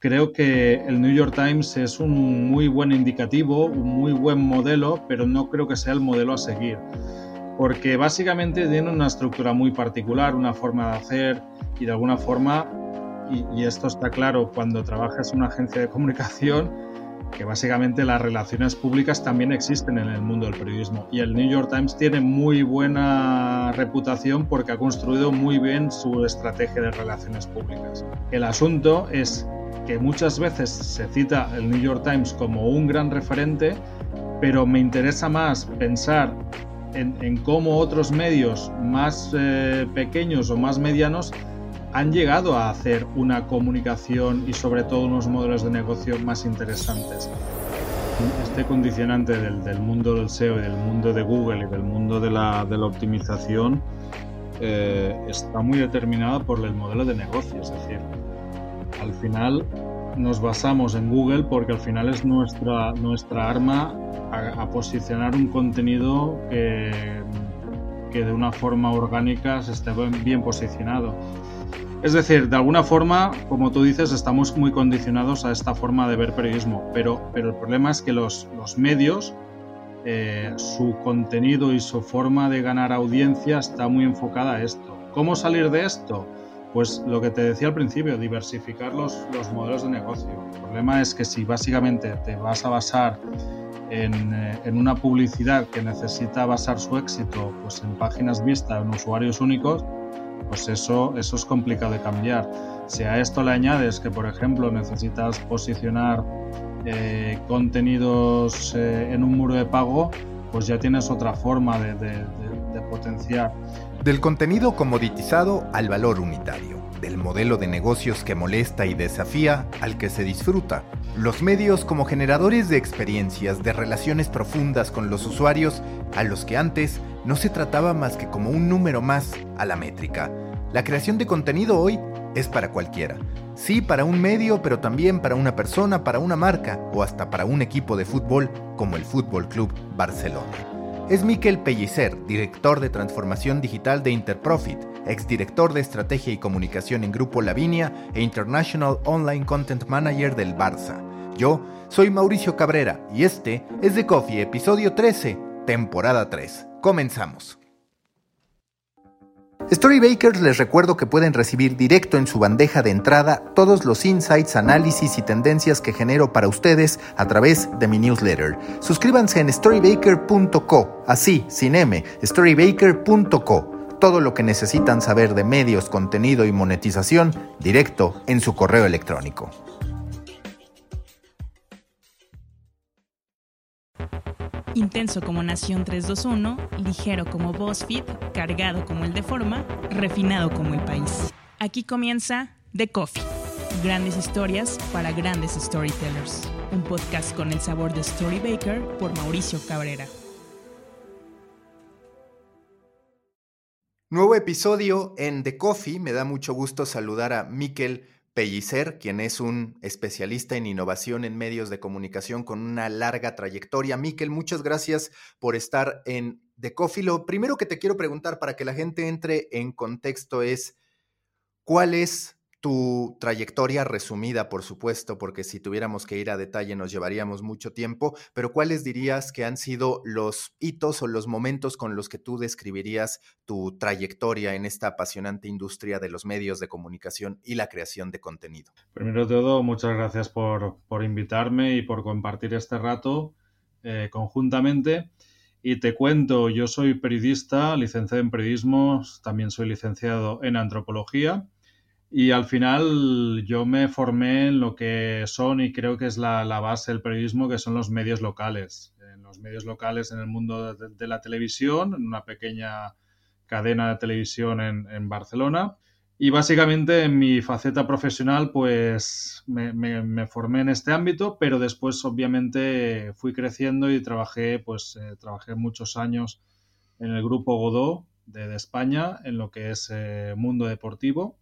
creo que el New York Times es un muy buen indicativo, un muy buen modelo, pero no creo que sea el modelo a seguir. Porque básicamente tiene una estructura muy particular, una forma de hacer y de alguna forma, y, esto está claro cuando trabajas en una agencia de comunicación, que básicamente las relaciones públicas también existen en el mundo del periodismo. Y el New York Times tiene muy buena reputación porque ha construido muy bien su estrategia de relaciones públicas. El asunto es que muchas veces se cita el New York Times como un gran referente, pero me interesa más pensar en, cómo otros medios más eh, pequeños o más medianos han llegado a hacer una comunicación y sobre todo unos modelos de negocio más interesantes. Este condicionante del, mundo del SEO y del mundo de Google y del mundo de la, optimización eh, está muy determinado por el modelo de negocio. Es decir, al final nos basamos en Google porque al final es nuestra, nuestra arma a, posicionar un contenido que, que de una forma orgánica se esté bien posicionado. Es decir, de alguna forma, como tú dices, estamos muy condicionados a esta forma de ver periodismo, pero, pero el problema es que los, los medios, eh, su contenido y su forma de ganar audiencia está muy enfocada a esto. ¿Cómo salir de esto? Pues lo que te decía al principio, diversificar los, los modelos de negocio. El problema es que si básicamente te vas a basar en, eh, en, una publicidad que necesita basar su éxito pues, en páginas vistas, en usuarios únicos, pues eso, eso es complicado de cambiar. Si a esto le añades que, por ejemplo, necesitas posicionar eh, contenidos eh, en un muro de pago, pues ya tienes otra forma de, de potenciar. Del contenido comoditizado al valor unitario, del modelo de negocios que molesta y desafía al que se disfruta. Los medios como generadores de experiencias, de relaciones profundas con los usuarios, a los que antes no se trataba más que como un número más a la métrica. La creación de contenido hoy es para cualquiera. Sí, para un medio, pero también para una persona, para una marca o hasta para un equipo de fútbol como el Fútbol Club Barcelona. Es Miquel Pellicer, director de transformación digital de Interprofit, exdirector de estrategia y comunicación en Grupo Lavinia e International Online Content Manager del Barça. Yo soy Mauricio Cabrera y este es The Coffee, episodio 13, temporada 3. Comenzamos. Storybakers les recuerdo que pueden recibir directo en su bandeja de entrada todos los insights, análisis y tendencias que genero para ustedes a través de mi newsletter. Suscríbanse en storybaker.co, así, sin M, storybaker.co. Todo lo que necesitan saber de medios, contenido y monetización directo en su correo electrónico. Intenso como Nación 321, ligero como BuzzFeed, cargado como el de Forma, refinado como el país. Aquí comienza The Coffee. Grandes historias para grandes storytellers. Un podcast con el sabor de Storybaker por Mauricio Cabrera. Nuevo episodio en The Coffee. Me da mucho gusto saludar a Miquel Pellicer, quien es un especialista en innovación en medios de comunicación con una larga trayectoria. Miquel, muchas gracias por estar en The primero que te quiero preguntar para que la gente entre en contexto es, ¿cuál es tu trayectoria resumida, por supuesto, porque si tuviéramos que ir a detalle nos llevaríamos mucho tiempo, pero ¿cuáles dirías que han sido los hitos o los momentos con los que tú describirías tu trayectoria en esta apasionante industria de los medios de comunicación y la creación de contenido? Primero de todo, muchas gracias por, invitarme y por compartir este rato eh, conjuntamente. Y te cuento, yo soy periodista, licenciado en periodismo, también soy licenciado en antropología y al final yo me formé en lo que son y creo que es la, base del periodismo, que son los medios locales. En los medios locales en el mundo de, la televisión, en una pequeña cadena de televisión en, Barcelona. Y básicamente en mi faceta profesional pues me, formé en este ámbito, pero después obviamente fui creciendo y trabajé pues eh, trabajé muchos años en el grupo Godó de, España en lo que es eh, mundo deportivo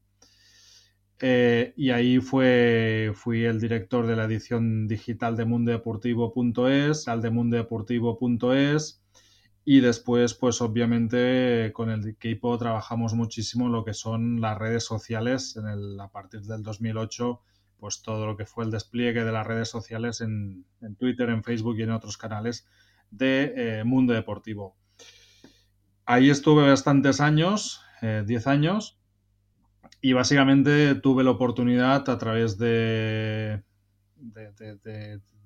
eh, y ahí fue, fui el director de la edición digital de mundodeportivo.es, al de mundodeportivo.es y después, pues obviamente con el equipo trabajamos muchísimo lo que son las redes sociales. En a partir del 2008 pues todo lo que fue el despliegue de las redes sociales en, Twitter, en Facebook y en otros canales de eh, mundo deportivo. Ahí estuve bastantes años, 10 años, y básicamente tuve la oportunidad a través de,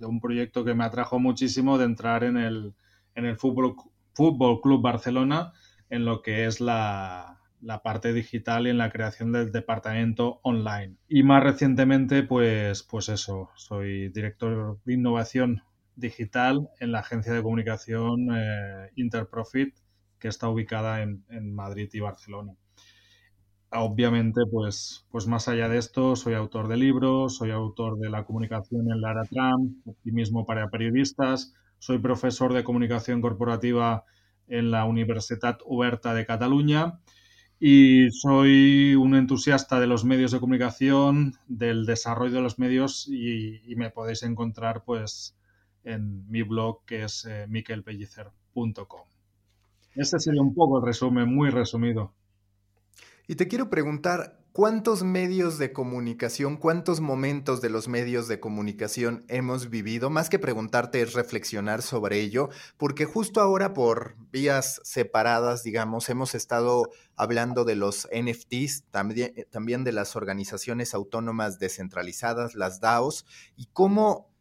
un proyecto que me atrajo muchísimo de entrar en el, en el Fútbol, Fútbol Club Barcelona en lo que es la, la parte digital y en la creación del departamento online. Y más recientemente, pues, pues eso, soy director de innovación digital en la agencia de comunicación eh, Interprofit, que está ubicada en, en, Madrid y Barcelona. Obviamente, pues, pues más allá de esto, soy autor de libros, soy autor de la comunicación en Lara Trump, optimismo para periodistas, soy profesor de comunicación corporativa en la Universitat Oberta de Cataluña y soy un entusiasta de los medios de comunicación, del desarrollo de los medios y, me podéis encontrar pues en mi blog que es eh, miquelpellicer.com. Este sería un poco el resumen, muy resumido. Y te quiero preguntar, ¿cuántos medios de comunicación, cuántos momentos de los medios de comunicación hemos vivido? Más que preguntarte es reflexionar sobre ello, porque justo ahora por vías separadas, digamos, hemos estado hablando de los NFTs, también, también de las organizaciones autónomas descentralizadas, las DAOs, y cómo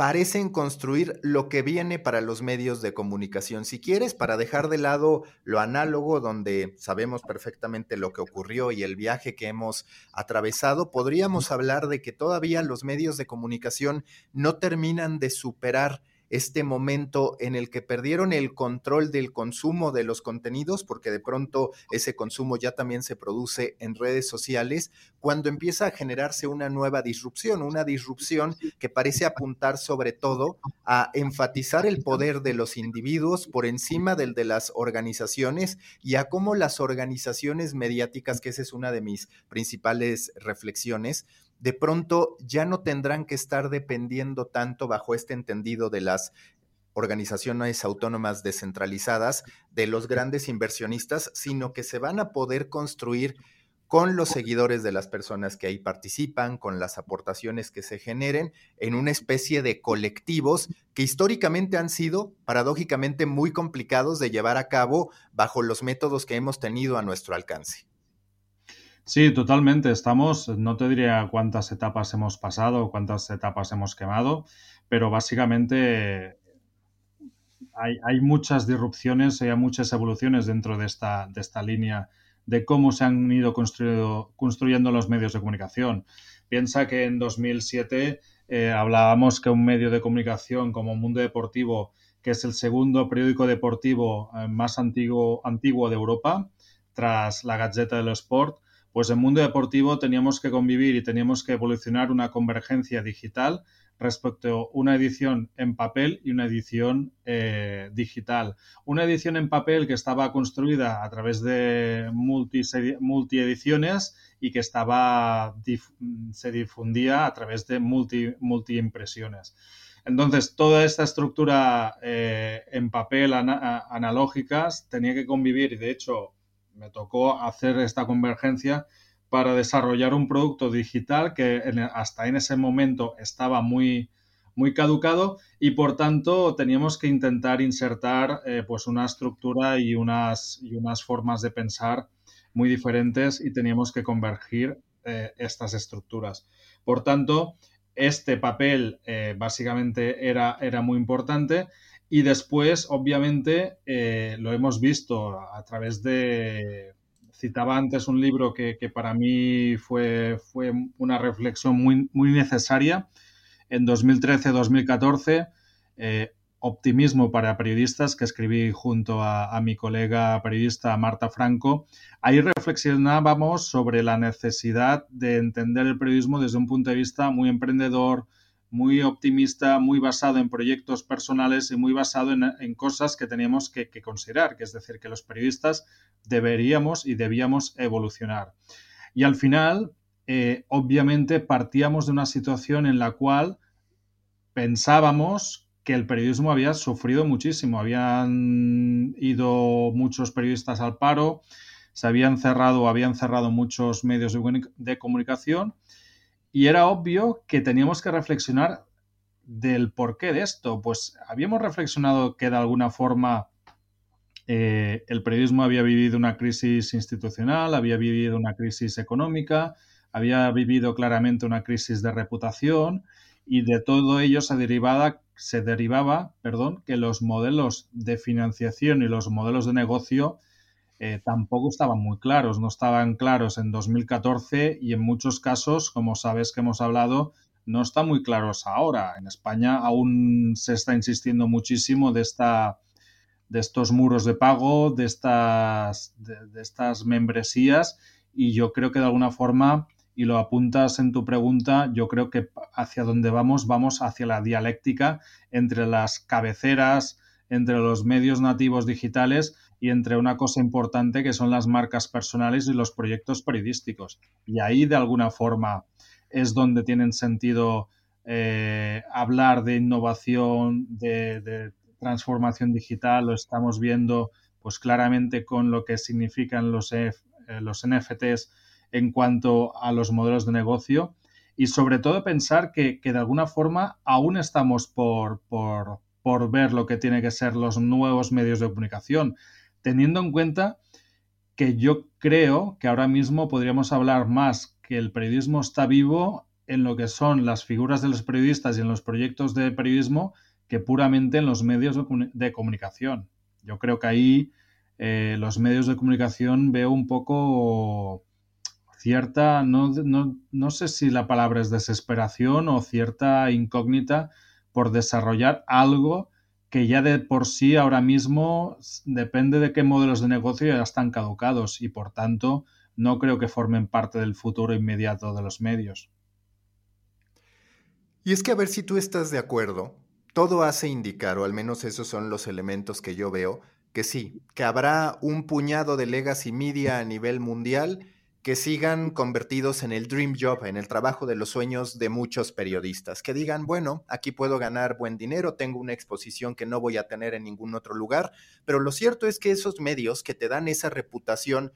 parecen construir lo que viene para los medios de comunicación. Si quieres, para dejar de lado lo análogo, donde sabemos perfectamente lo que ocurrió y el viaje que hemos atravesado, podríamos hablar de que todavía los medios de comunicación no terminan de superar este momento en el que perdieron el control del consumo de los contenidos, porque de pronto ese consumo ya también se produce en redes sociales, cuando empieza a generarse una nueva disrupción, una disrupción que parece apuntar sobre todo a enfatizar el poder de los individuos por encima del de las organizaciones y a cómo las organizaciones mediáticas, que esa es una de mis principales reflexiones, de pronto ya no tendrán que estar dependiendo tanto bajo este entendido de las organizaciones autónomas descentralizadas, de los grandes inversionistas, sino que se van a poder construir con los seguidores de las personas que ahí participan, con las aportaciones que se generen, en una especie de colectivos que históricamente han sido, paradójicamente, muy complicados de llevar a cabo bajo los métodos que hemos tenido a nuestro alcance. Sí, totalmente. Estamos, no te diría cuántas etapas hemos pasado, cuántas etapas hemos quemado, pero básicamente hay, muchas disrupciones, hay muchas evoluciones dentro de esta, de esta línea de cómo se han ido construyendo los medios de comunicación. Piensa que en 2007 eh, hablábamos que un medio de comunicación como Mundo Deportivo, que es el segundo periódico deportivo eh, más antiguo, antiguo de Europa, tras la Gazeta del Sport, pues en mundo deportivo teníamos que convivir y teníamos que evolucionar una convergencia digital respecto a una edición en papel y una edición eh, digital. Una edición en papel que estaba construida a través de multi, ediciones y que estaba se difundía a través de multi, multi impresiones. Entonces, toda esta estructura eh, en papel analógicas tenía que convivir y, de hecho, me tocó hacer esta convergencia para desarrollar un producto digital que hasta en ese momento estaba muy, muy caducado y por tanto teníamos que intentar insertar eh, pues una estructura y unas, y unas formas de pensar muy diferentes y teníamos que convergir eh, estas estructuras. Por tanto, este papel eh, básicamente era, era muy importante y después, obviamente, eh, lo hemos visto a través de, citaba antes un libro que, para mí fue, fue una reflexión muy, muy necesaria en 2013-2014, eh, Optimismo para periodistas, que escribí junto a, a, mi colega periodista Marta Franco. Ahí reflexionábamos sobre la necesidad de entender el periodismo desde un punto de vista muy emprendedor, muy optimista, muy basado en proyectos personales y muy basado en, cosas que teníamos que, considerar, que es decir, que los periodistas deberíamos y debíamos evolucionar. Y al final, eh, obviamente, partíamos de una situación en la cual pensábamos que el periodismo había sufrido muchísimo, habían ido muchos periodistas al paro, se habían cerrado, habían cerrado muchos medios de comunicación y era obvio que teníamos que reflexionar del porqué de esto. Pues habíamos reflexionado que de alguna forma eh, el periodismo había vivido una crisis institucional, había vivido una crisis económica, había vivido claramente una crisis de reputación y de todo ello se derivaba, se derivaba perdón, que los modelos de financiación y los modelos de negocio eh, tampoco estaban muy claros, no estaban claros en 2014 y en muchos casos, como sabes que hemos hablado, no están muy claros ahora. En España aún se está insistiendo muchísimo de esta de estos muros de pago, de estas, de estas membresías y yo creo que de alguna forma y lo apuntas en tu pregunta, yo creo que hacia donde vamos, vamos hacia la dialéctica entre las cabeceras, entre los medios nativos digitales y entre una cosa importante que son las marcas personales y los proyectos periodísticos. Y ahí, de alguna forma, es donde tienen sentido eh, hablar de innovación, de, transformación digital. Lo estamos viendo pues claramente con lo que significan los, eh, los NFTs en cuanto a los modelos de negocio y sobre todo pensar que, de alguna forma aún estamos por, por, ver lo que tiene que ser los nuevos medios de comunicación, teniendo en cuenta que yo creo que ahora mismo podríamos hablar más que el periodismo está vivo en lo que son las figuras de los periodistas y en los proyectos de periodismo que puramente en los medios de comunicación. Yo creo que ahí eh, los medios de comunicación veo un poco cierta, no, no, sé si la palabra es desesperación o cierta incógnita por desarrollar algo que ya de por sí ahora mismo depende de qué modelos de negocio ya están caducados y por tanto no creo que formen parte del futuro inmediato de los medios. Y es que a ver si tú estás de acuerdo, todo hace indicar, o al menos esos son los elementos que yo veo, que sí, que habrá un puñado de legacy media a nivel mundial que sigan convertidos en el dream job, en el trabajo de los sueños de muchos periodistas, que digan, bueno, aquí puedo ganar buen dinero, tengo una exposición que no voy a tener en ningún otro lugar, pero lo cierto es que esos medios que te dan esa reputación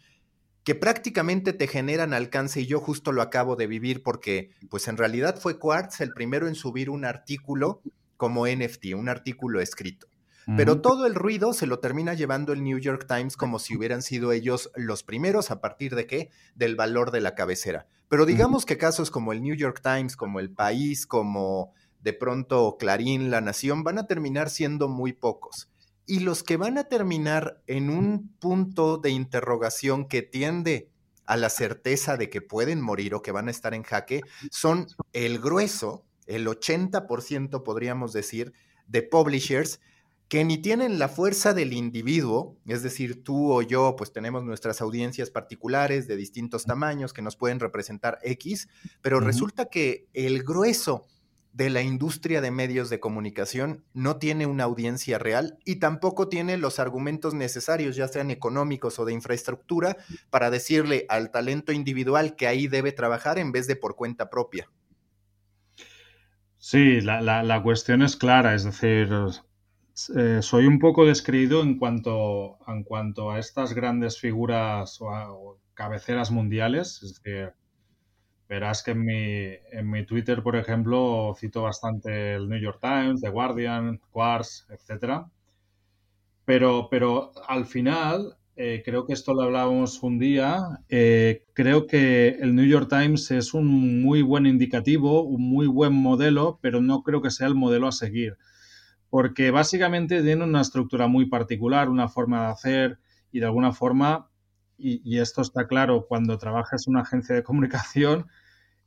que prácticamente te generan alcance y yo justo lo acabo de vivir porque pues en realidad fue Quartz el primero en subir un artículo como NFT, un artículo escrito. Pero todo el ruido se lo termina llevando el New York Times como si hubieran sido ellos los primeros a partir de qué? Del valor de la cabecera. Pero digamos que casos como el New York Times, como el País, como de pronto Clarín, La Nación, van a terminar siendo muy pocos. Y los que van a terminar en un punto de interrogación que tiende a la certeza de que pueden morir o que van a estar en jaque, son el grueso, el 80% podríamos decir, de publishers que ni tienen la fuerza del individuo, es decir, tú o yo, pues tenemos nuestras audiencias particulares de distintos tamaños que nos pueden representar X, pero resulta que el grueso de la industria de medios de comunicación no tiene una audiencia real y tampoco tiene los argumentos necesarios, ya sean económicos o de infraestructura, para decirle al talento individual que ahí debe trabajar en vez de por cuenta propia. Sí, la, la cuestión es clara, es decir, eh, soy un poco descreído en cuanto, en cuanto a estas grandes figuras o, cabeceras mundiales. Es verás que en mi, en mi Twitter, por ejemplo, cito bastante el New York Times, The Guardian, Quartz, etc. Pero, pero al final, eh, creo que esto lo hablábamos un día, eh, creo que el New York Times es un muy buen indicativo, un muy buen modelo, pero no creo que sea el modelo a seguir porque básicamente tiene una estructura muy particular, una forma de hacer y de alguna forma, y, esto está claro cuando trabajas en una agencia de comunicación,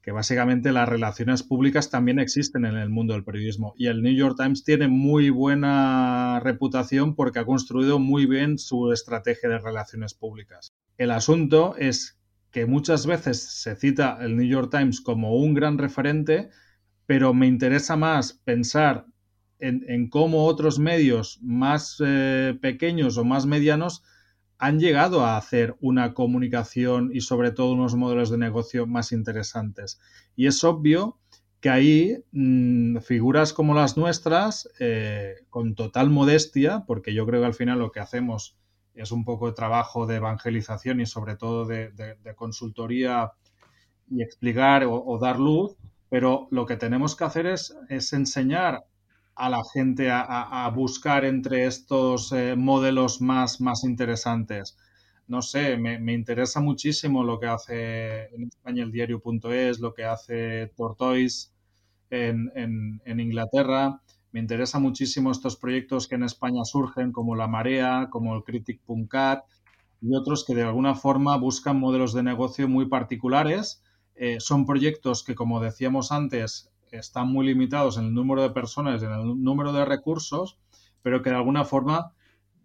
que básicamente las relaciones públicas también existen en el mundo del periodismo. Y el New York Times tiene muy buena reputación porque ha construido muy bien su estrategia de relaciones públicas. El asunto es que muchas veces se cita el New York Times como un gran referente, pero me interesa más pensar en, cómo otros medios más eh, pequeños o más medianos han llegado a hacer una comunicación y sobre todo unos modelos de negocio más interesantes. Y es obvio que ahí mm, figuras como las nuestras, eh, con total modestia, porque yo creo que al final lo que hacemos es un poco de trabajo de evangelización y sobre todo de, consultoría y explicar o, dar luz, pero lo que tenemos que hacer es enseñar a la gente a, buscar entre estos eh, modelos más, más interesantes. No sé, me, interesa muchísimo lo que hace en España el diario.es, lo que hace Tortoise en, en, Inglaterra. Me interesa muchísimo estos proyectos que en España surgen, como La Marea, como el Critic.cat y otros que de alguna forma buscan modelos de negocio muy particulares eh, son proyectos que, como decíamos antes, están muy limitados en el número de personas en el número de recursos, pero que de alguna forma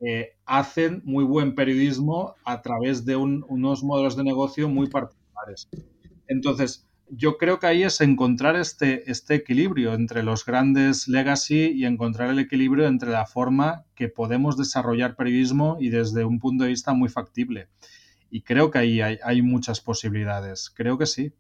eh, hacen muy buen periodismo a través de unos modelos de negocio muy particulares. Entonces, yo creo que ahí es encontrar este, este equilibrio entre los grandes legacy y encontrar el equilibrio entre la forma que podemos desarrollar periodismo y desde un punto de vista muy factible. Y creo que ahí hay muchas posibilidades. Creo que sí.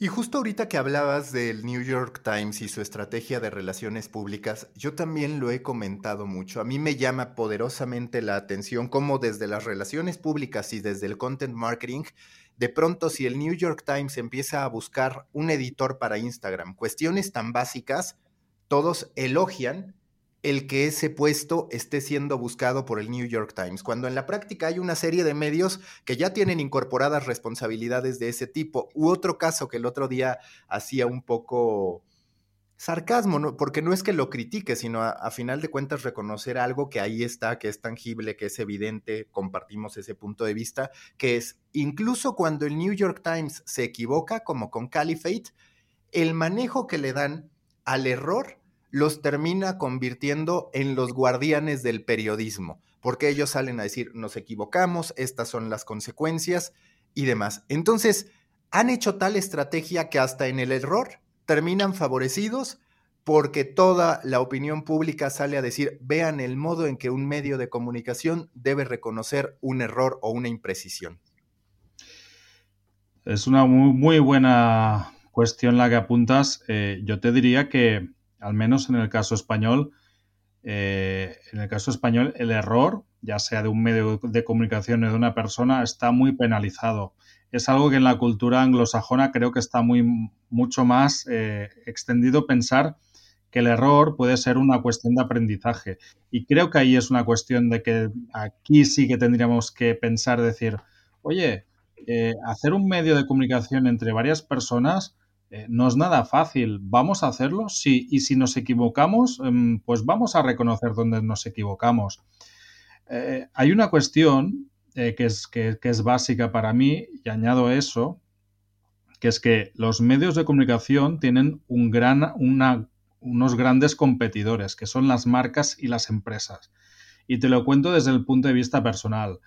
Y justo ahorita que hablabas del New York Times y su estrategia de relaciones públicas, yo también lo he comentado mucho. A mí me llama poderosamente la atención cómo desde las relaciones públicas y desde el content marketing, de pronto si el New York Times empieza a buscar un editor para Instagram, cuestiones tan básicas, todos elogian el que ese puesto esté siendo buscado por el New York Times, cuando en la práctica hay una serie de medios que ya tienen incorporadas responsabilidades de ese tipo. U otro caso que el otro día hacía un poco sarcasmo, porque no es que lo critique, sino a, final de cuentas reconocer algo que ahí está, que es tangible, que es evidente, compartimos ese punto de vista, que es incluso cuando el New York Times se equivoca, como con Caliphate, el manejo que le dan al error los termina convirtiendo en los guardianes del periodismo, porque ellos salen a decir, nos equivocamos, estas son las consecuencias y demás. Entonces, han hecho tal estrategia que hasta en el error terminan favorecidos porque toda la opinión pública sale a decir, vean el modo en que un medio de comunicación debe reconocer un error o una imprecisión. Es una muy, buena cuestión la que apuntas. Eh, yo te diría que al menos en el caso español, eh, en el caso español, el error, ya sea de un medio de comunicación o de una persona, está muy penalizado. Es algo que en la cultura anglosajona creo que está muy mucho más eh, extendido pensar que el error puede ser una cuestión de aprendizaje. Y creo que ahí es una cuestión de que aquí sí que tendríamos que pensar, decir, oye, eh, hacer un medio de comunicación entre varias personas eh, no es nada fácil. ¿Vamos a hacerlo? Sí. Y si nos equivocamos, em, pues vamos a reconocer dónde nos equivocamos. Eh, hay una cuestión eh, que, es, que, es básica para mí y añado eso, que es que los medios de comunicación tienen un gran, unos grandes competidores, que son las marcas y las empresas. Y te lo cuento desde el punto de vista personal.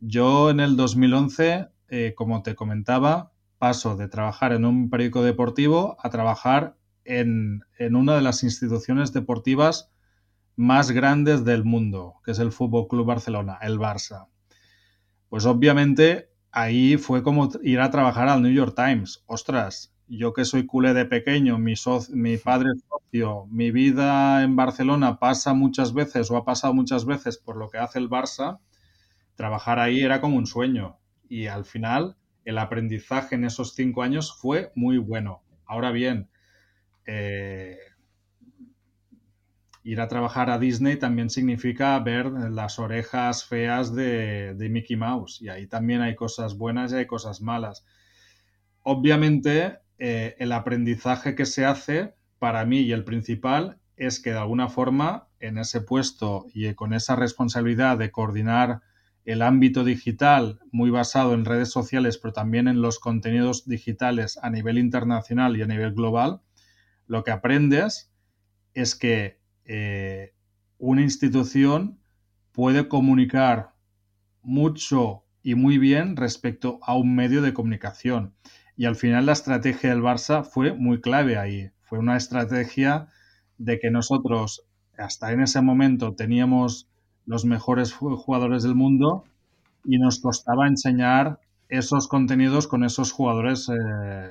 Yo en el 2011, como te comentaba, paso de trabajar en un periódico deportivo a trabajar en, una de las instituciones deportivas más grandes del mundo, que es el Fútbol Club Barcelona, el Barça. Pues obviamente ahí fue como ir a trabajar al New York Times. Ostras, yo que soy culé de pequeño, mi, mi padre es socio, mi vida en Barcelona pasa muchas veces o ha pasado muchas veces por lo que hace el Barça, trabajar ahí era como un sueño. Y al final el aprendizaje en esos cinco años fue muy bueno. Ahora bien, eh, ir a trabajar a Disney también significa ver las orejas feas de, Mickey Mouse y ahí también hay cosas buenas y hay cosas malas. Obviamente, eh, el aprendizaje que se hace para mí y el principal es que de alguna forma en ese puesto y con esa responsabilidad de coordinar el ámbito digital muy basado en redes sociales, pero también en los contenidos digitales a nivel internacional y a nivel global, lo que aprendes es que eh, una institución puede comunicar mucho y muy bien respecto a un medio de comunicación. Y al final la estrategia del Barça fue muy clave ahí. Fue una estrategia de que nosotros hasta en ese momento teníamos los mejores jugadores del mundo y nos costaba enseñar esos contenidos con esos jugadores eh,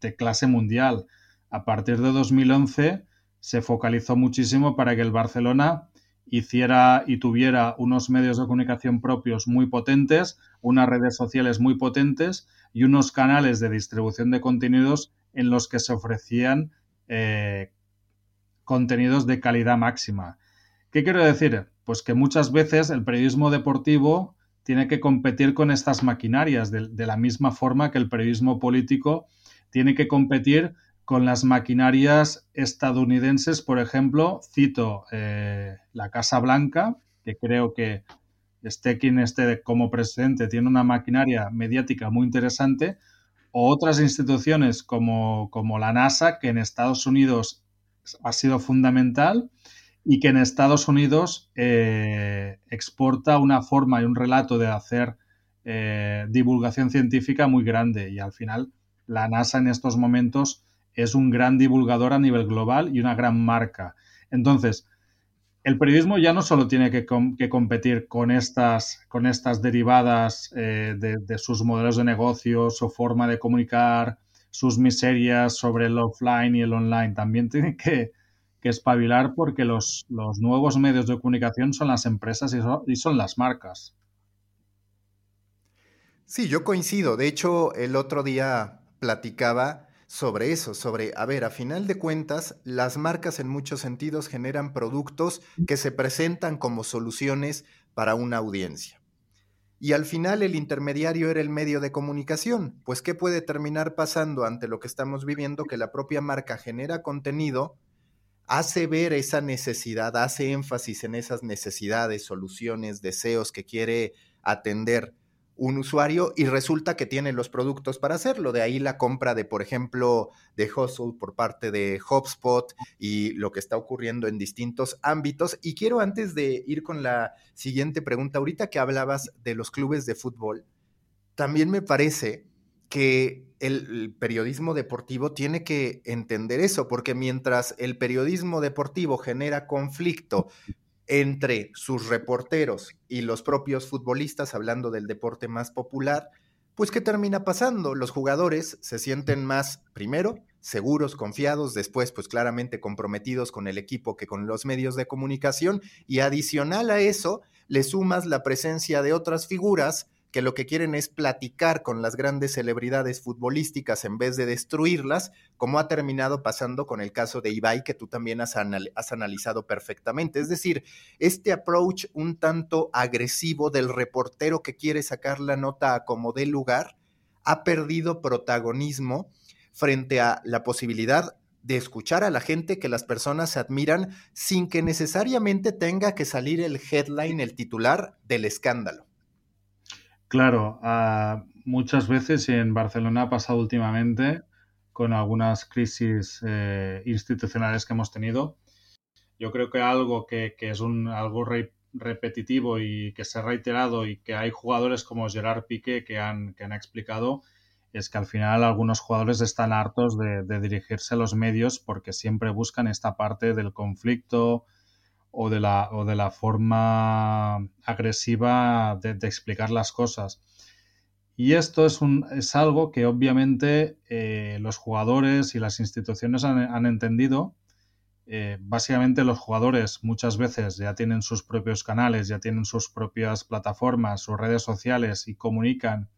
de clase mundial. A partir de 2011 se focalizó muchísimo para que el Barcelona hiciera y tuviera unos medios de comunicación propios muy potentes, unas redes sociales muy potentes, y unos canales de distribución de contenidos en los que se ofrecían eh, contenidos de calidad máxima. ¿Qué quiero decir? Pues que muchas veces el periodismo deportivo tiene que competir con estas maquinarias de, la misma forma que el periodismo político tiene que competir con las maquinarias estadounidenses, por ejemplo, cito eh, la Casa Blanca, que creo que esté quien esté como presidente tiene una maquinaria mediática muy interesante, o otras instituciones como, como la NASA, que en Estados Unidos ha sido fundamental y que en Estados Unidos eh, exporta una forma y un relato de hacer eh, divulgación científica muy grande y al final la NASA en estos momentos es un gran divulgador a nivel global y una gran marca. Entonces, el periodismo ya no solo tiene que, competir con estas, con estas derivadas eh, de, sus modelos de negocio, su forma de comunicar, sus miserias sobre el offline y el online, también tiene que, espabilar porque los, nuevos medios de comunicación son las empresas y son las marcas. Sí, yo coincido. De hecho, el otro día platicaba sobre eso, sobre, a ver, a final de cuentas, las marcas en muchos sentidos generan productos que se presentan como soluciones para una audiencia. Y al final el intermediario era el medio de comunicación, pues ¿qué puede terminar pasando ante lo que estamos viviendo? Que la propia marca genera contenido, hace ver esa necesidad, hace énfasis en esas necesidades, soluciones, deseos que quiere atender un usuario y resulta que tiene los productos para hacerlo. De ahí la compra de, por ejemplo, de Hustle por parte de HubSpot y lo que está ocurriendo en distintos ámbitos. Y quiero antes de ir con la siguiente pregunta, ahorita que hablabas de los clubes de fútbol, también me parece que el, periodismo deportivo tiene que entender eso, porque mientras el periodismo deportivo genera conflicto entre sus reporteros y los propios futbolistas, hablando del deporte más popular, pues ¿qué termina pasando? Los jugadores se sienten más, primero, seguros, confiados, después, pues claramente comprometidos con el equipo que con los medios de comunicación, y adicional a eso, le sumas la presencia de otras figuras que lo que quieren es platicar con las grandes celebridades futbolísticas en vez de destruirlas, como ha terminado pasando con el caso de Ibai, que tú también has, analizado perfectamente. Es decir, este approach un tanto agresivo del reportero que quiere sacar la nota a como dé lugar, ha perdido protagonismo frente a la posibilidad de escuchar a la gente que las personas admiran sin que necesariamente tenga que salir el headline, el titular del escándalo. Claro, ah, muchas veces en Barcelona ha pasado últimamente con algunas crisis eh, institucionales que hemos tenido. Yo creo que algo que, es un, algo repetitivo y que se ha reiterado y que hay jugadores como Gerard Piqué que han, que han explicado es que al final algunos jugadores están hartos de dirigirse a los medios porque siempre buscan esta parte del conflicto, o de la, o de la forma agresiva de, explicar las cosas. Y esto es, un, es algo que obviamente eh, los jugadores y las instituciones han, entendido. Eh, básicamente los jugadores muchas veces ya tienen sus propios canales, ya tienen sus propias plataformas, sus redes sociales y comunican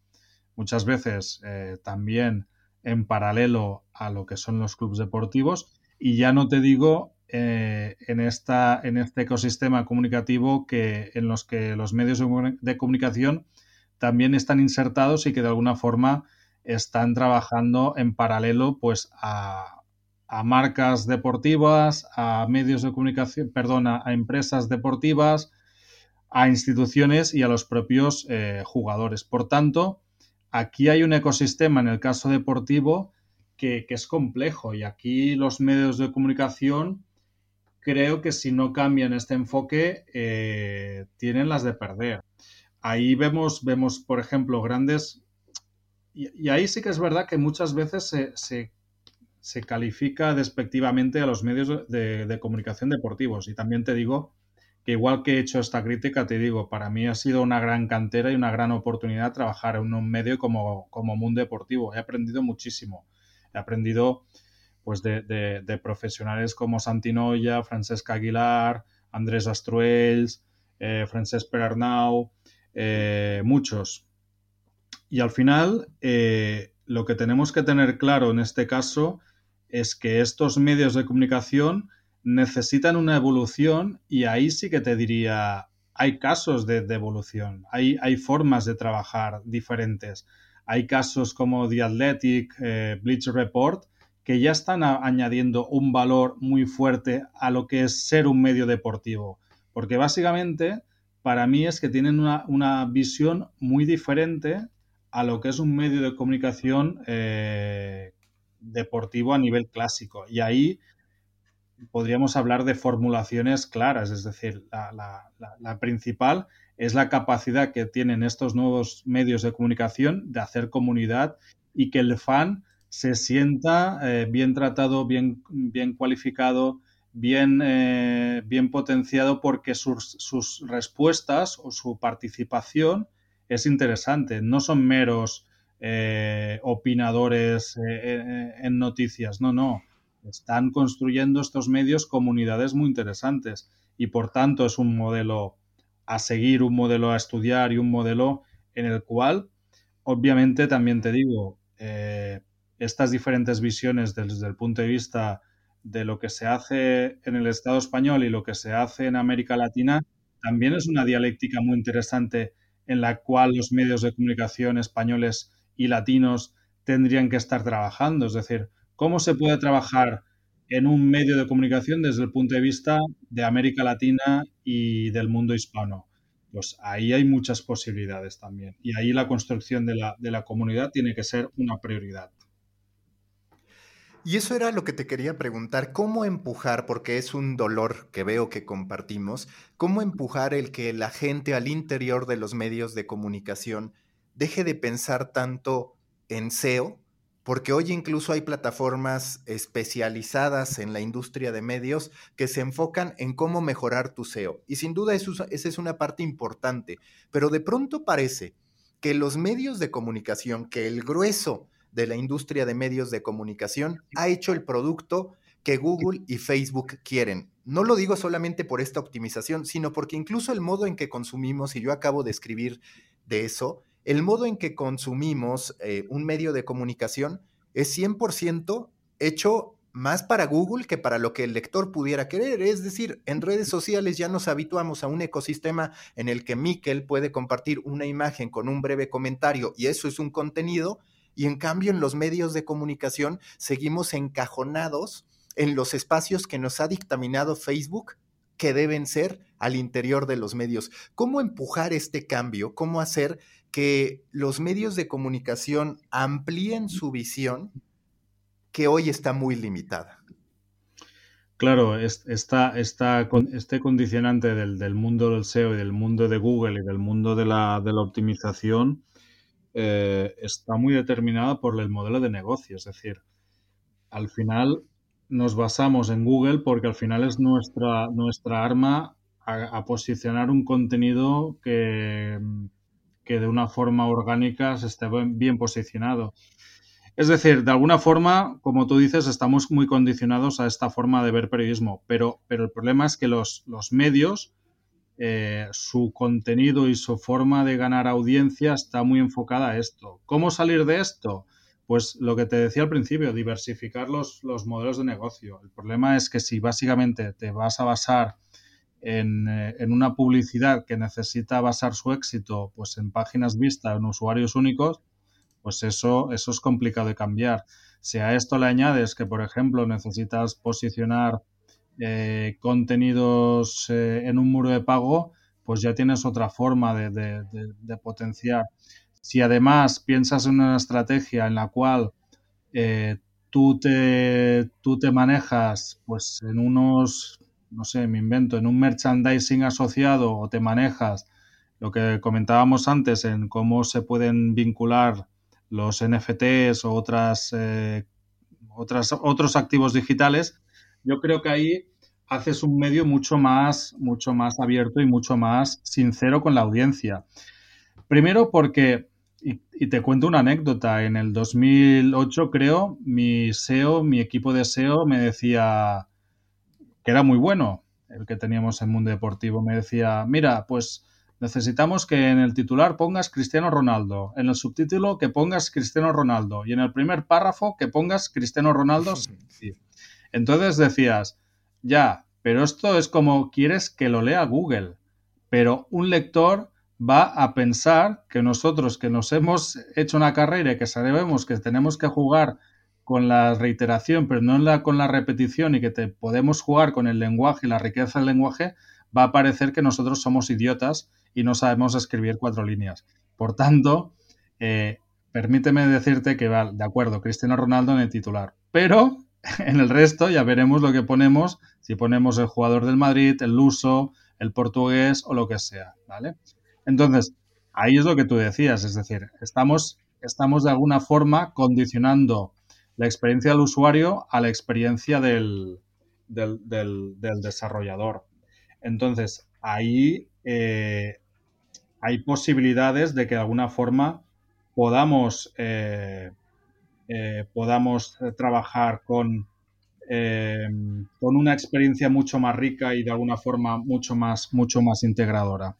muchas veces eh, también en paralelo a lo que son los clubes deportivos. Y ya no te digo eh, en, esta, en este ecosistema comunicativo que, en los que los medios de comunicación también están insertados y que de alguna forma están trabajando en paralelo pues a, marcas deportivas, a medios de comunicación, perdona, a empresas deportivas, a instituciones y a los propios eh, jugadores. Por tanto, aquí hay un ecosistema en el caso deportivo que, que, es complejo y aquí los medios de comunicación creo que si no cambian este enfoque, eh, tienen las de perder. Ahí vemos, vemos por ejemplo, grandes... Y, ahí sí que es verdad que muchas veces se, se, califica despectivamente a los medios de, comunicación deportivos. Y también te digo que igual que he hecho esta crítica, te digo, para mí ha sido una gran cantera y una gran oportunidad trabajar en un medio como, como Mundo Deportivo. He aprendido muchísimo. He aprendido pues de, profesionales como Santinoya, Francesca Aguilar, Andrés Astruels, eh, Francesc Perarnau, eh, muchos. Y al final, eh, lo que tenemos que tener claro en este caso es que estos medios de comunicación necesitan una evolución y ahí sí que te diría, hay casos de, evolución, hay, hay, formas de trabajar diferentes. Hay casos como The Athletic, eh, Bleach Report, que ya están añadiendo un valor muy fuerte a lo que es ser un medio deportivo. Porque básicamente, para mí es que tienen una, visión muy diferente a lo que es un medio de comunicación eh, deportivo a nivel clásico. Y ahí podríamos hablar de formulaciones claras, es decir, la, principal es la capacidad que tienen estos nuevos medios de comunicación de hacer comunidad y que el fan se sienta eh, bien tratado, bien, bien cualificado, bien, eh, bien potenciado porque sus, sus, respuestas o su participación es interesante. No son meros eh, opinadores en noticias, no, no están construyendo estos medios comunidades muy interesantes y por tanto es un modelo a seguir, un modelo a estudiar y un modelo en el cual, obviamente, también te digo, eh, estas diferentes visiones desde el punto de vista de lo que se hace en el Estado español y lo que se hace en América Latina, también es una dialéctica muy interesante en la cual los medios de comunicación españoles y latinos tendrían que estar trabajando. Es decir, ¿Cómo se puede trabajar en un medio de comunicación desde el punto de vista de América Latina y del mundo hispano? Pues ahí hay muchas posibilidades también. Y ahí la construcción de la, comunidad tiene que ser una prioridad. Y eso era lo que te quería preguntar, ¿cómo empujar, porque es un dolor que veo que compartimos, cómo empujar el que la gente al interior de los medios de comunicación deje de pensar tanto en SEO porque hoy incluso hay plataformas especializadas en la industria de medios que se enfocan en cómo mejorar tu SEO. Y sin duda eso, esa es una parte importante, pero de pronto parece que los medios de comunicación, que el grueso de la industria de medios de comunicación ha hecho el producto que Google y Facebook quieren. No lo digo solamente por esta optimización, sino porque incluso el modo en que consumimos, y yo acabo de escribir de eso, el modo en que consumimos eh, un medio de comunicación es 100% hecho más para Google que para lo que el lector pudiera querer. Es decir, en redes sociales ya nos habituamos a un ecosistema en el que Miquel puede compartir una imagen con un breve comentario y eso es un contenido, y en cambio en los medios de comunicación seguimos encajonados en los espacios que nos ha dictaminado Facebook que deben ser al interior de los medios. ¿Cómo empujar este cambio? ¿Cómo hacer que los medios de comunicación amplíen su visión que hoy está muy limitada. Claro, está, este condicionante del, mundo del SEO y del mundo de Google y del mundo de la, optimización eh, está muy determinado por el modelo de negocio. Es decir, al final nos basamos en Google porque al final es nuestra, nuestra arma a posicionar un contenido que, que de una forma orgánica se esté bien posicionado. Es decir, de alguna forma, como tú dices, estamos muy condicionados a esta forma de ver periodismo, pero, pero el problema es que los, medios, eh, su contenido y su forma de ganar audiencia está muy enfocada a esto. ¿Cómo salir de esto? Pues lo que te decía al principio, diversificar los, los modelos de negocio. El problema es que si básicamente te vas a basar eh, en, una publicidad que necesita basar su éxito pues en páginas vistas, en usuarios únicos, pues eso, eso es complicado de cambiar. Si a esto le añades que, por ejemplo, necesitas posicionar eh, contenidos eh, en un muro de pago, pues ya tienes otra forma de, potenciar. Si además piensas en una estrategia en la cual tú, te, tú te manejas pues en unos no sé, me invento, en un merchandising asociado o te manejas lo que comentábamos antes en cómo se pueden vincular los NFTs o otras, eh, otras, otros activos digitales, yo creo que ahí haces un medio mucho más, mucho más abierto y mucho más sincero con la audiencia. Primero porque, y, y, te cuento una anécdota, en el 2008 creo, mi SEO, mi equipo de SEO me decía, que era muy bueno, el que teníamos en Mundo Deportivo, me decía, mira, pues necesitamos que en el titular pongas Cristiano Ronaldo, en el subtítulo que pongas Cristiano Ronaldo y en el primer párrafo que pongas Cristiano Ronaldo. Entonces decías, ya, pero esto es como quieres que lo lea Google, pero un lector va a pensar que nosotros que nos hemos hecho una carrera y que sabemos que tenemos que jugar con la reiteración, pero no con la repetición y que te podemos jugar con el lenguaje y la riqueza del lenguaje, va a parecer que nosotros somos idiotas y no sabemos escribir cuatro líneas. Por tanto, eh, permíteme decirte que va, de acuerdo, Cristiano Ronaldo en el titular, pero en el resto ya veremos lo que ponemos, si ponemos el jugador del Madrid, el luso, el portugués o lo que sea, ¿vale? Entonces, ahí es lo que tú decías, es decir, estamos, estamos de alguna forma condicionando la experiencia del usuario a la experiencia del, del, desarrollador. Entonces, ahí eh, hay posibilidades de que de alguna forma podamos, eh, eh, podamos trabajar con, con una experiencia mucho más rica y de alguna forma mucho más, mucho más integradora.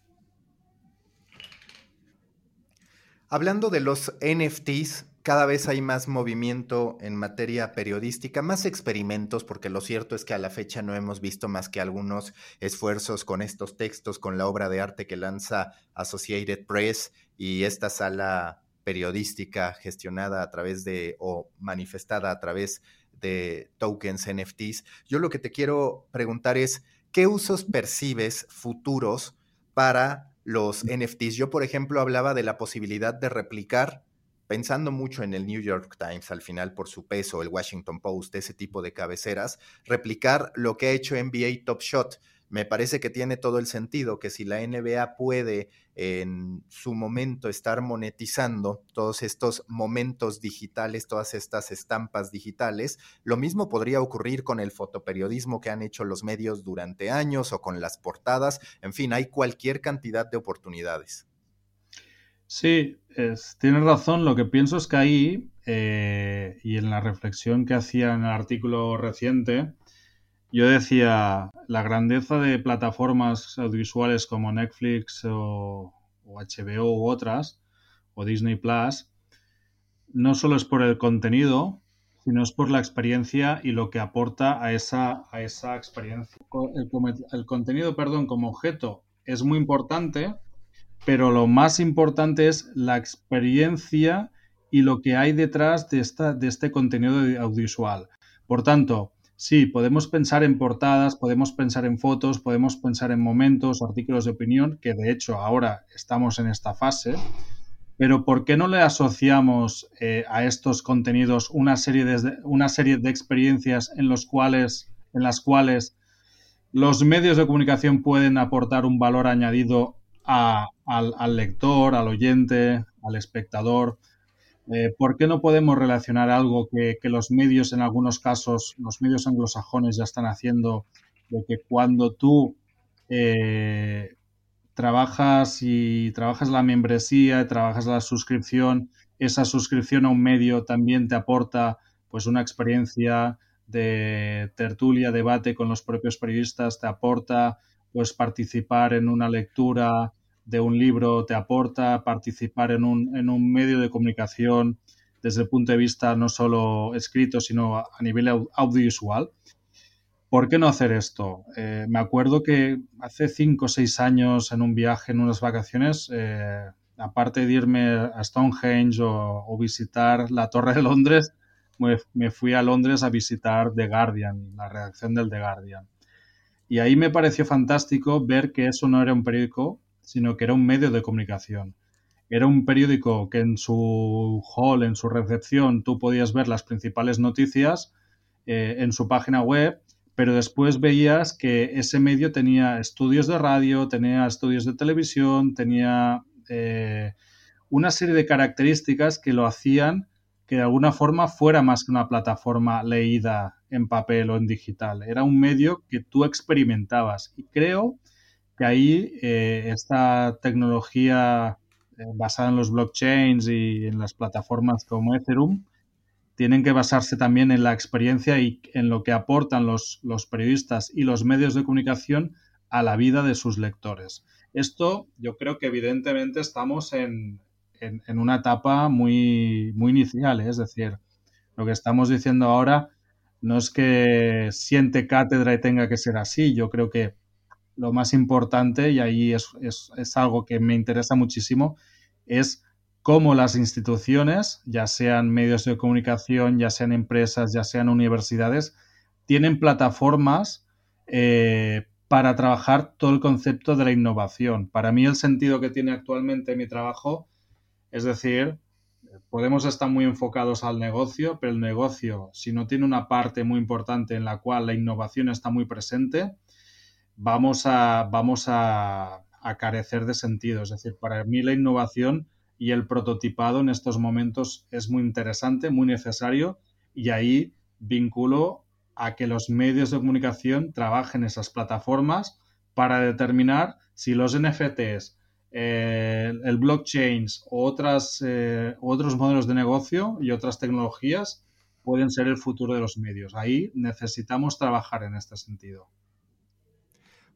Hablando de los NFTs, cada vez hay más movimiento en materia periodística, más experimentos, porque lo cierto es que a la fecha no hemos visto más que algunos esfuerzos con estos textos, con la obra de arte que lanza Associated Press y esta sala periodística gestionada a través de o manifestada a través de tokens NFTs. Yo lo que te quiero preguntar es, ¿qué usos percibes futuros para los NFTs. Yo, por ejemplo, hablaba de la posibilidad de replicar, pensando mucho en el New York Times al final por su peso, el Washington Post, ese tipo de cabeceras, replicar lo que ha hecho NBA Top Shot me parece que tiene todo el sentido que si la NBA puede en su momento estar monetizando todos estos momentos digitales, todas estas estampas digitales, lo mismo podría ocurrir con el fotoperiodismo que han hecho los medios durante años o con las portadas, en fin, hay cualquier cantidad de oportunidades. Sí, tienes razón. Lo que pienso es que ahí, eh, y en la reflexión que hacía en el artículo reciente, yo decía, la grandeza de plataformas audiovisuales como Netflix o, HBO u otras, o Disney Plus, no solo es por el contenido, sino es por la experiencia y lo que aporta a esa, a esa experiencia. El, el, contenido, perdón, como objeto es muy importante, pero lo más importante es la experiencia y lo que hay detrás de, esta, de este contenido audiovisual. Por tanto, Sí, podemos pensar en portadas, podemos pensar en fotos, podemos pensar en momentos, artículos de opinión, que de hecho ahora estamos en esta fase, pero ¿por qué no le asociamos eh, a estos contenidos una serie, de, una serie de experiencias en, cuales, en las cuales los medios de comunicación pueden aportar un valor añadido al lector, al oyente, al espectador? Eh, ¿Por qué no podemos relacionar algo que, los medios, en algunos casos, los medios anglosajones ya están haciendo, de que cuando tú eh, trabajas y trabajas la membresía, trabajas la suscripción, esa suscripción a un medio también te aporta pues una experiencia de tertulia, debate con los propios periodistas, te aporta pues participar en una lectura, de un libro te aporta, participar en un, en un medio de comunicación desde el punto de vista no solo escrito, sino a, nivel audiovisual. ¿Por qué no hacer esto? Eh, me acuerdo que hace cinco o seis años en un viaje, en unas vacaciones, eh, aparte de irme a Stonehenge o, visitar la Torre de Londres, me, me, fui a Londres a visitar The Guardian, la redacción del The Guardian. Y ahí me pareció fantástico ver que eso no era un periódico, sino que era un medio de comunicación. Era un periódico que en su hall, en su recepción, tú podías ver las principales noticias eh, en su página web, pero después veías que ese medio tenía estudios de radio, tenía estudios de televisión, tenía eh, una serie de características que lo hacían que de alguna forma fuera más que una plataforma leída en papel o en digital. Era un medio que tú experimentabas. Y creo que ahí eh, esta tecnología eh, basada en los blockchains y en las plataformas como Ethereum tienen que basarse también en la experiencia y en lo que aportan los, los periodistas y los medios de comunicación a la vida de sus lectores. Esto yo creo que evidentemente estamos en, una etapa muy, muy inicial, ¿eh? es decir, lo que estamos diciendo ahora no es que siente cátedra y tenga que ser así, yo creo que lo más importante, y ahí es, es algo que me interesa muchísimo, es cómo las instituciones, ya sean medios de comunicación, ya sean empresas, ya sean universidades, tienen plataformas eh, para trabajar todo el concepto de la innovación. Para mí el sentido que tiene actualmente mi trabajo, es decir, podemos estar muy enfocados al negocio, pero el negocio, si no tiene una parte muy importante en la cual la innovación está muy presente, vamos a, vamos a, carecer de sentido. Es decir, para mí la innovación y el prototipado en estos momentos es muy interesante, muy necesario y ahí vinculo a que los medios de comunicación trabajen esas plataformas para determinar si los NFTs, eh, el blockchain o otras, eh, otros modelos de negocio y otras tecnologías pueden ser el futuro de los medios. Ahí necesitamos trabajar en este sentido.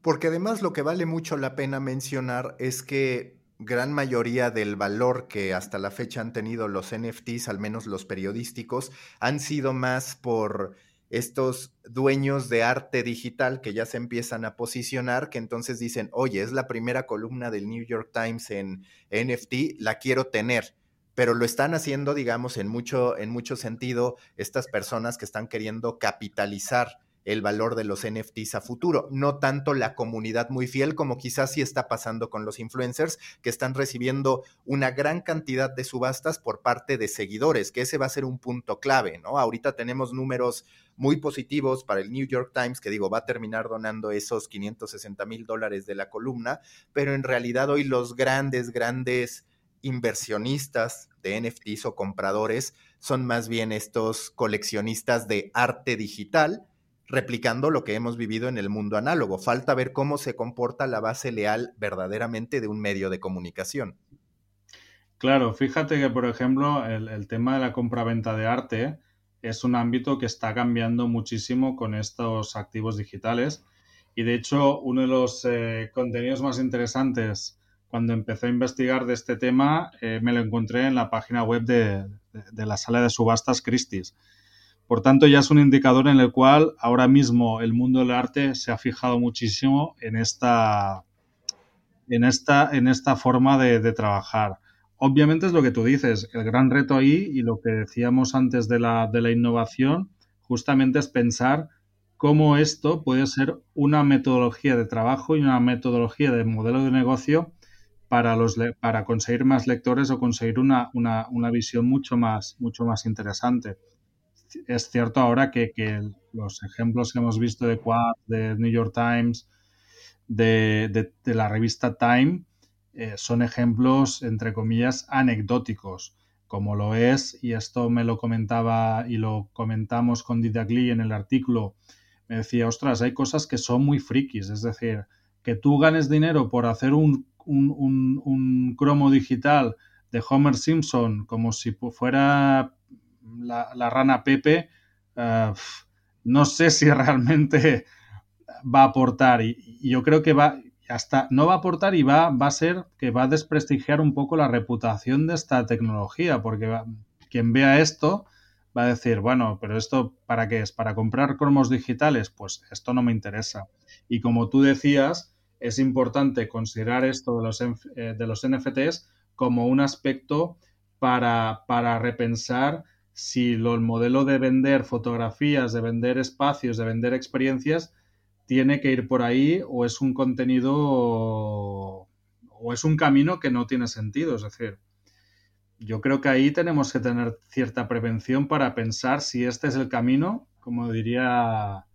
Porque además lo que vale mucho la pena mencionar es que gran mayoría del valor que hasta la fecha han tenido los NFTs, al menos los periodísticos, han sido más por estos dueños de arte digital que ya se empiezan a posicionar, que entonces dicen, oye, es la primera columna del New York Times en NFT, la quiero tener. Pero lo están haciendo, digamos, en mucho, en mucho sentido, estas personas que están queriendo capitalizar el valor de los NFTs a futuro, no tanto la comunidad muy fiel como quizás sí está pasando con los influencers que están recibiendo una gran cantidad de subastas por parte de seguidores, que ese va a ser un punto clave, ¿no? Ahorita tenemos números muy positivos para el New York Times, que digo, va a terminar donando esos 560 mil dólares de la columna, pero en realidad hoy los grandes, grandes inversionistas de NFTs o compradores son más bien estos coleccionistas de arte digital replicando lo que hemos vivido en el mundo análogo. Falta ver cómo se comporta la base leal verdaderamente de un medio de comunicación. Claro, fíjate que, por ejemplo, el, tema de la compraventa de arte es un ámbito que está cambiando muchísimo con estos activos digitales. Y de hecho, uno de los eh, contenidos más interesantes cuando empecé a investigar de este tema, eh, me lo encontré en la página web de, de la sala de subastas Christie's por tanto, ya es un indicador en el cual ahora mismo el mundo del arte se ha fijado muchísimo en esta, en esta, en esta forma de, trabajar. Obviamente es lo que tú dices, el gran reto ahí y lo que decíamos antes de la, de la innovación, justamente es pensar cómo esto puede ser una metodología de trabajo y una metodología de modelo de negocio para, los, para conseguir más lectores o conseguir una, una, una visión mucho más, mucho más interesante es cierto ahora que, los ejemplos que hemos visto de Quad, de New York Times, de, la revista Time, eh, son ejemplos, entre comillas, anecdóticos, como lo es, y esto me lo comentaba y lo comentamos con Didac Lee en el artículo, me decía, ostras, hay cosas que son muy frikis, es decir, que tú ganes dinero por hacer un, un cromo digital de Homer Simpson como si fuera la, rana Pepe, eh, no sé si realmente va a aportar. Y, yo creo que va, hasta no va a aportar y va, va a ser que va a desprestigiar un poco la reputación de esta tecnología, porque quien vea esto va a decir, bueno, pero esto para qué es? ¿Para comprar cromos digitales? Pues esto no me interesa. Y como tú decías, es importante considerar esto de los, eh, de los NFTs como un aspecto para, para repensar si el modelo de vender fotografías, de vender espacios, de vender experiencias, tiene que ir por ahí o es un contenido o es un camino que no tiene sentido. Es decir, yo creo que ahí tenemos que tener cierta prevención para pensar si este es el camino, como diría,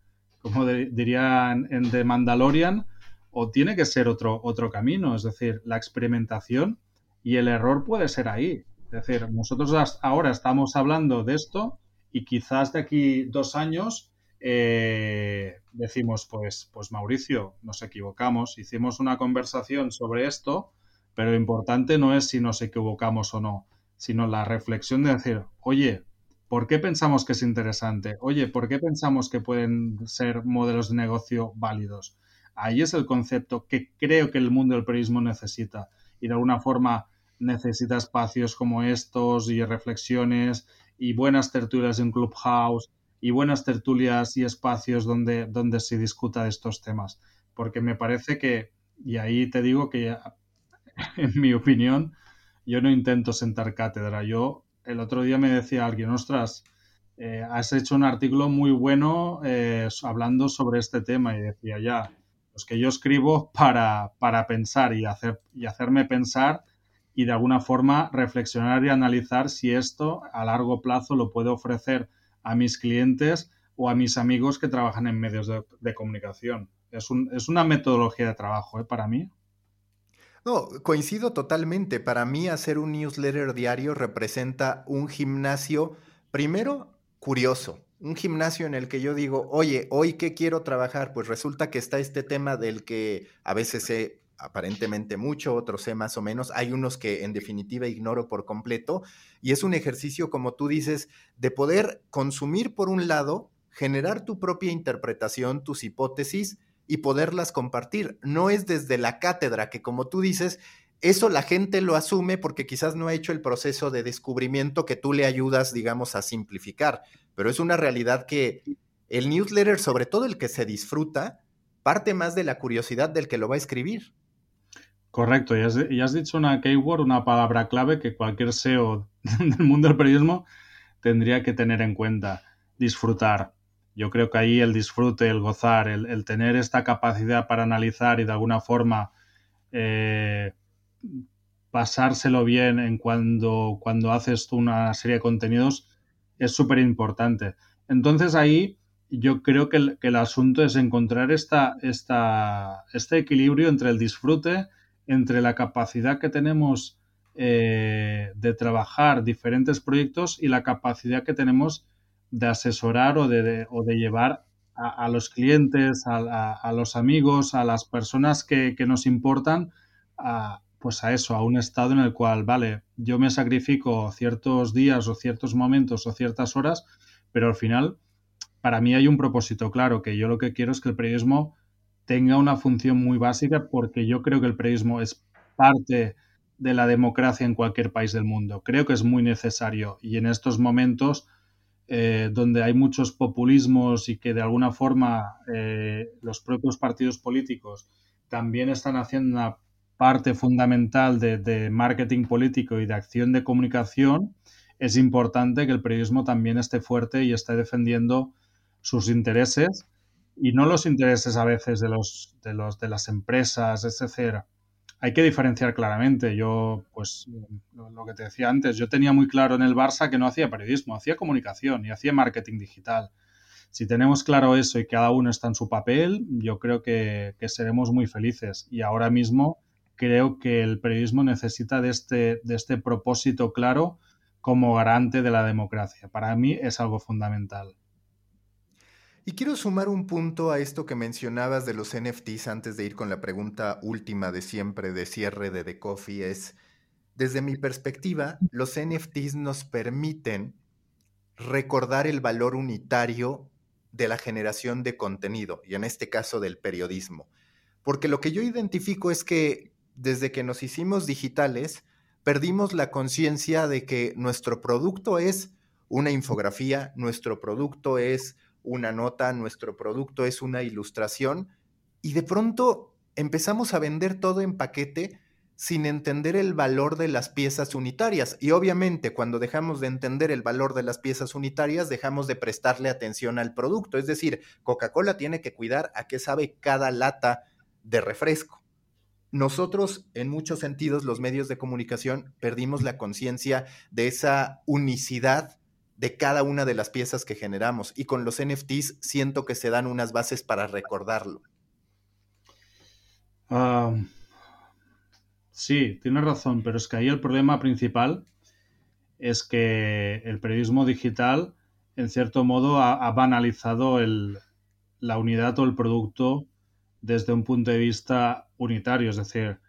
como diría en, The Mandalorian, o tiene que ser otro, otro camino. Es decir, la experimentación y el error puede ser ahí. Es decir, nosotros ahora estamos hablando de esto y quizás de aquí dos años eh, decimos, pues, pues Mauricio, nos equivocamos, hicimos una conversación sobre esto, pero lo importante no es si nos equivocamos o no, sino la reflexión de decir, oye, ¿por qué pensamos que es interesante? Oye, ¿por qué pensamos que pueden ser modelos de negocio válidos? Ahí es el concepto que creo que el mundo del periodismo necesita. Y de alguna forma necesita espacios como estos y reflexiones y buenas tertulias en Clubhouse y buenas tertulias y espacios donde, donde se discuta de estos temas. Porque me parece que, y ahí te digo que, en mi opinión, yo no intento sentar cátedra. Yo el otro día me decía alguien, ostras, eh, has hecho un artículo muy bueno eh, hablando sobre este tema y decía ya, los que yo escribo para, para pensar y, hacer, y hacerme pensar y de alguna forma reflexionar y analizar si esto a largo plazo lo puedo ofrecer a mis clientes o a mis amigos que trabajan en medios de, comunicación. Es, un, es, una metodología de trabajo ¿eh? para mí. No, coincido totalmente. Para mí hacer un newsletter diario representa un gimnasio, primero, curioso. Un gimnasio en el que yo digo, oye, hoy qué quiero trabajar, pues resulta que está este tema del que a veces he aparentemente mucho, otros sé más o menos, hay unos que en definitiva ignoro por completo, y es un ejercicio, como tú dices, de poder consumir por un lado, generar tu propia interpretación, tus hipótesis y poderlas compartir. No es desde la cátedra, que como tú dices, eso la gente lo asume porque quizás no ha hecho el proceso de descubrimiento que tú le ayudas, digamos, a simplificar, pero es una realidad que el newsletter, sobre todo el que se disfruta, parte más de la curiosidad del que lo va a escribir. Correcto, y has, dicho una keyword, una palabra clave que cualquier SEO del mundo del periodismo tendría que tener en cuenta. Disfrutar. Yo creo que ahí el disfrute, el gozar, el, tener esta capacidad para analizar y de alguna forma eh, pasárselo bien en cuando, cuando haces una serie de contenidos es súper importante. Entonces ahí yo creo que el, que el, asunto es encontrar esta, esta, este equilibrio entre el disfrute entre la capacidad que tenemos eh, de trabajar diferentes proyectos y la capacidad que tenemos de asesorar o de, llevar a, los clientes, a, los amigos, a las personas que, nos importan, a, pues a eso, a un estado en el cual, vale, yo me sacrifico ciertos días o ciertos momentos o ciertas horas, pero al final, para mí hay un propósito claro, que yo lo que quiero es que el periodismo tenga una función muy básica porque yo creo que el periodismo es parte de la democracia en cualquier país del mundo. Creo que es muy necesario y en estos momentos eh, donde hay muchos populismos y que de alguna forma eh, los propios partidos políticos también están haciendo una parte fundamental de, de, marketing político y de acción de comunicación, es importante que el periodismo también esté fuerte y esté defendiendo sus intereses y no los intereses a veces de los de los de las empresas, etcétera. Hay que diferenciar claramente. Yo, pues, lo, que te decía antes, yo tenía muy claro en el Barça que no hacía periodismo, hacía comunicación y hacía marketing digital. Si tenemos claro eso y cada uno está en su papel, yo creo que, que seremos muy felices. Y ahora mismo creo que el periodismo necesita de este, de este propósito claro como garante de la democracia. Para mí es algo fundamental. Y quiero sumar un punto a esto que mencionabas de los NFTs antes de ir con la pregunta última de siempre de cierre de The Coffee es, desde mi perspectiva, los NFTs nos permiten recordar el valor unitario de la generación de contenido, y en este caso del periodismo. Porque lo que yo identifico es que desde que nos hicimos digitales, perdimos la conciencia de que nuestro producto es una infografía, nuestro producto es una nota, nuestro producto es una ilustración y de pronto empezamos a vender todo en paquete sin entender el valor de las piezas unitarias. Y obviamente cuando dejamos de entender el valor de las piezas unitarias, dejamos de prestarle atención al producto. Es decir, Coca-Cola tiene que cuidar a qué sabe cada lata de refresco. Nosotros, en muchos sentidos, los medios de comunicación, perdimos la conciencia de esa unicidad de cada una de las piezas que generamos. Y con los NFTs siento que se dan unas bases para recordarlo. sí, tienes razón, pero es que ahí el problema principal es que el periodismo digital, en cierto modo, ha, banalizado la unidad o el producto desde un punto de vista unitario. Es decir,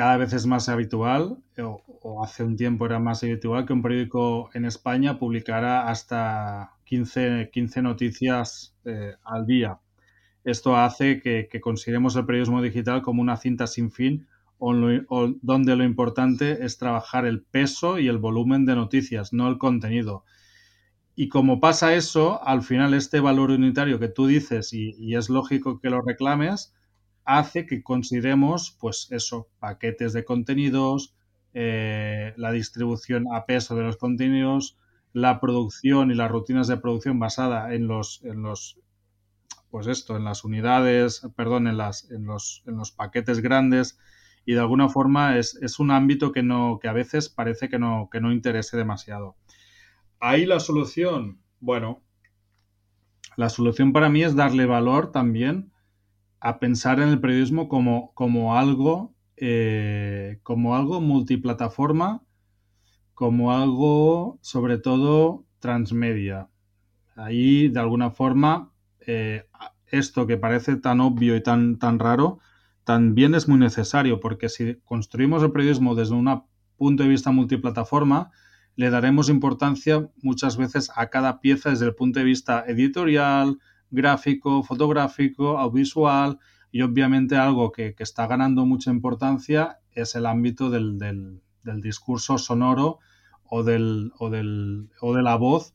cada vez es más habitual, o, hace un tiempo era más habitual, que un periódico en España publicara hasta 15, 15 noticias eh, al día. esto hace que, consideremos el periodismo digital como una cinta sin fin donde lo importante es trabajar el peso y el volumen de noticias, no el contenido. Y como pasa eso, al final este valor unitario que tú dices, y, es lógico que lo reclames, hace que consideremos, pues eso, paquetes de contenidos, eh, la distribución a peso de los contenidos, la producción y las rutinas de producción basada en los, en los pues esto, en las unidades, perdón, en, las, en, los, en los paquetes grandes y de alguna forma es, es, un ámbito que, no, que a veces parece que no, que no interese demasiado. Ahí la solución, bueno, la solución para mí es darle valor también a pensar en el periodismo como, como algo, eh, como algo multiplataforma, como algo sobre todo transmedia. Ahí de alguna forma eh, esto que parece tan obvio y tan, tan raro, también es muy necesario, porque si construimos el periodismo desde un punto de vista multiplataforma, le daremos importancia muchas veces a cada pieza desde el punto de vista editorial, gráfico, fotográfico, audiovisual y obviamente algo que, está ganando mucha importancia es el ámbito del, del, discurso sonoro o, del, o, o de la voz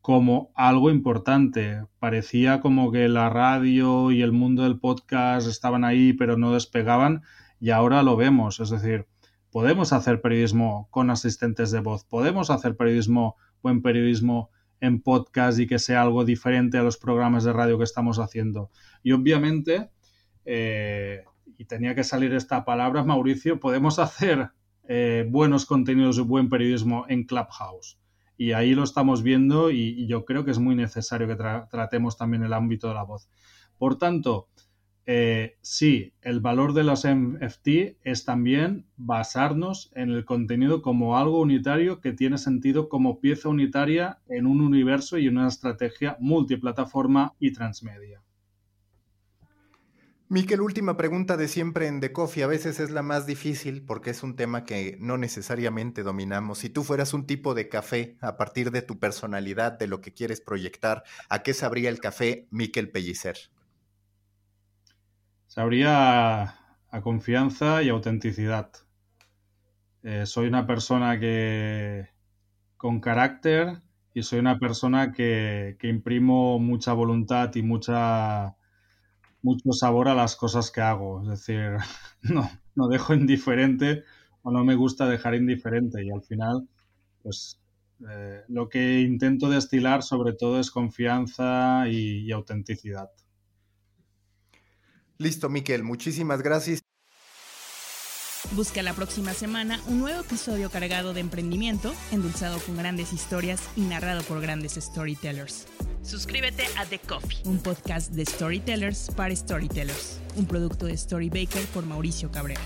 como algo importante. Parecía como que la radio y el mundo del podcast estaban ahí pero no despegaban y ahora lo vemos. Es decir, podemos hacer periodismo con asistentes de voz, podemos hacer periodismo, buen periodismo en podcast y que sea algo diferente a los programas de radio que estamos haciendo. Y obviamente, eh, y tenía que salir esta palabra, Mauricio, podemos hacer eh, buenos contenidos y buen periodismo en Clubhouse y ahí lo estamos viendo y, yo creo que es muy necesario que tratemos también el ámbito de la voz. Por tanto, eh, sí, el valor de los NFT es también basarnos en el contenido como algo unitario que tiene sentido como pieza unitaria en un universo y en una estrategia multiplataforma y transmedia. Miquel, última pregunta de siempre en The Coffee. A veces es la más difícil porque es un tema que no necesariamente dominamos. Si tú fueras un tipo de café a partir de tu personalidad, de lo que quieres proyectar, ¿a qué sabría el café Miquel Pellicer? Sabría a confianza y autenticidad. Eh, soy una persona que con carácter y soy una persona que, que imprimo mucha voluntad y mucha mucho sabor a las cosas que hago. Es decir, no, no dejo indiferente o no me gusta dejar indiferente. Y al final, pues eh, lo que intento destilar sobre todo es confianza y autenticidad. Listo, Miquel. Muchísimas gracias. Busca la próxima semana un nuevo episodio cargado de emprendimiento, endulzado con grandes historias y narrado por grandes storytellers. Suscríbete a The Coffee, un podcast de storytellers para storytellers, un producto de Storybaker por Mauricio Cabrera.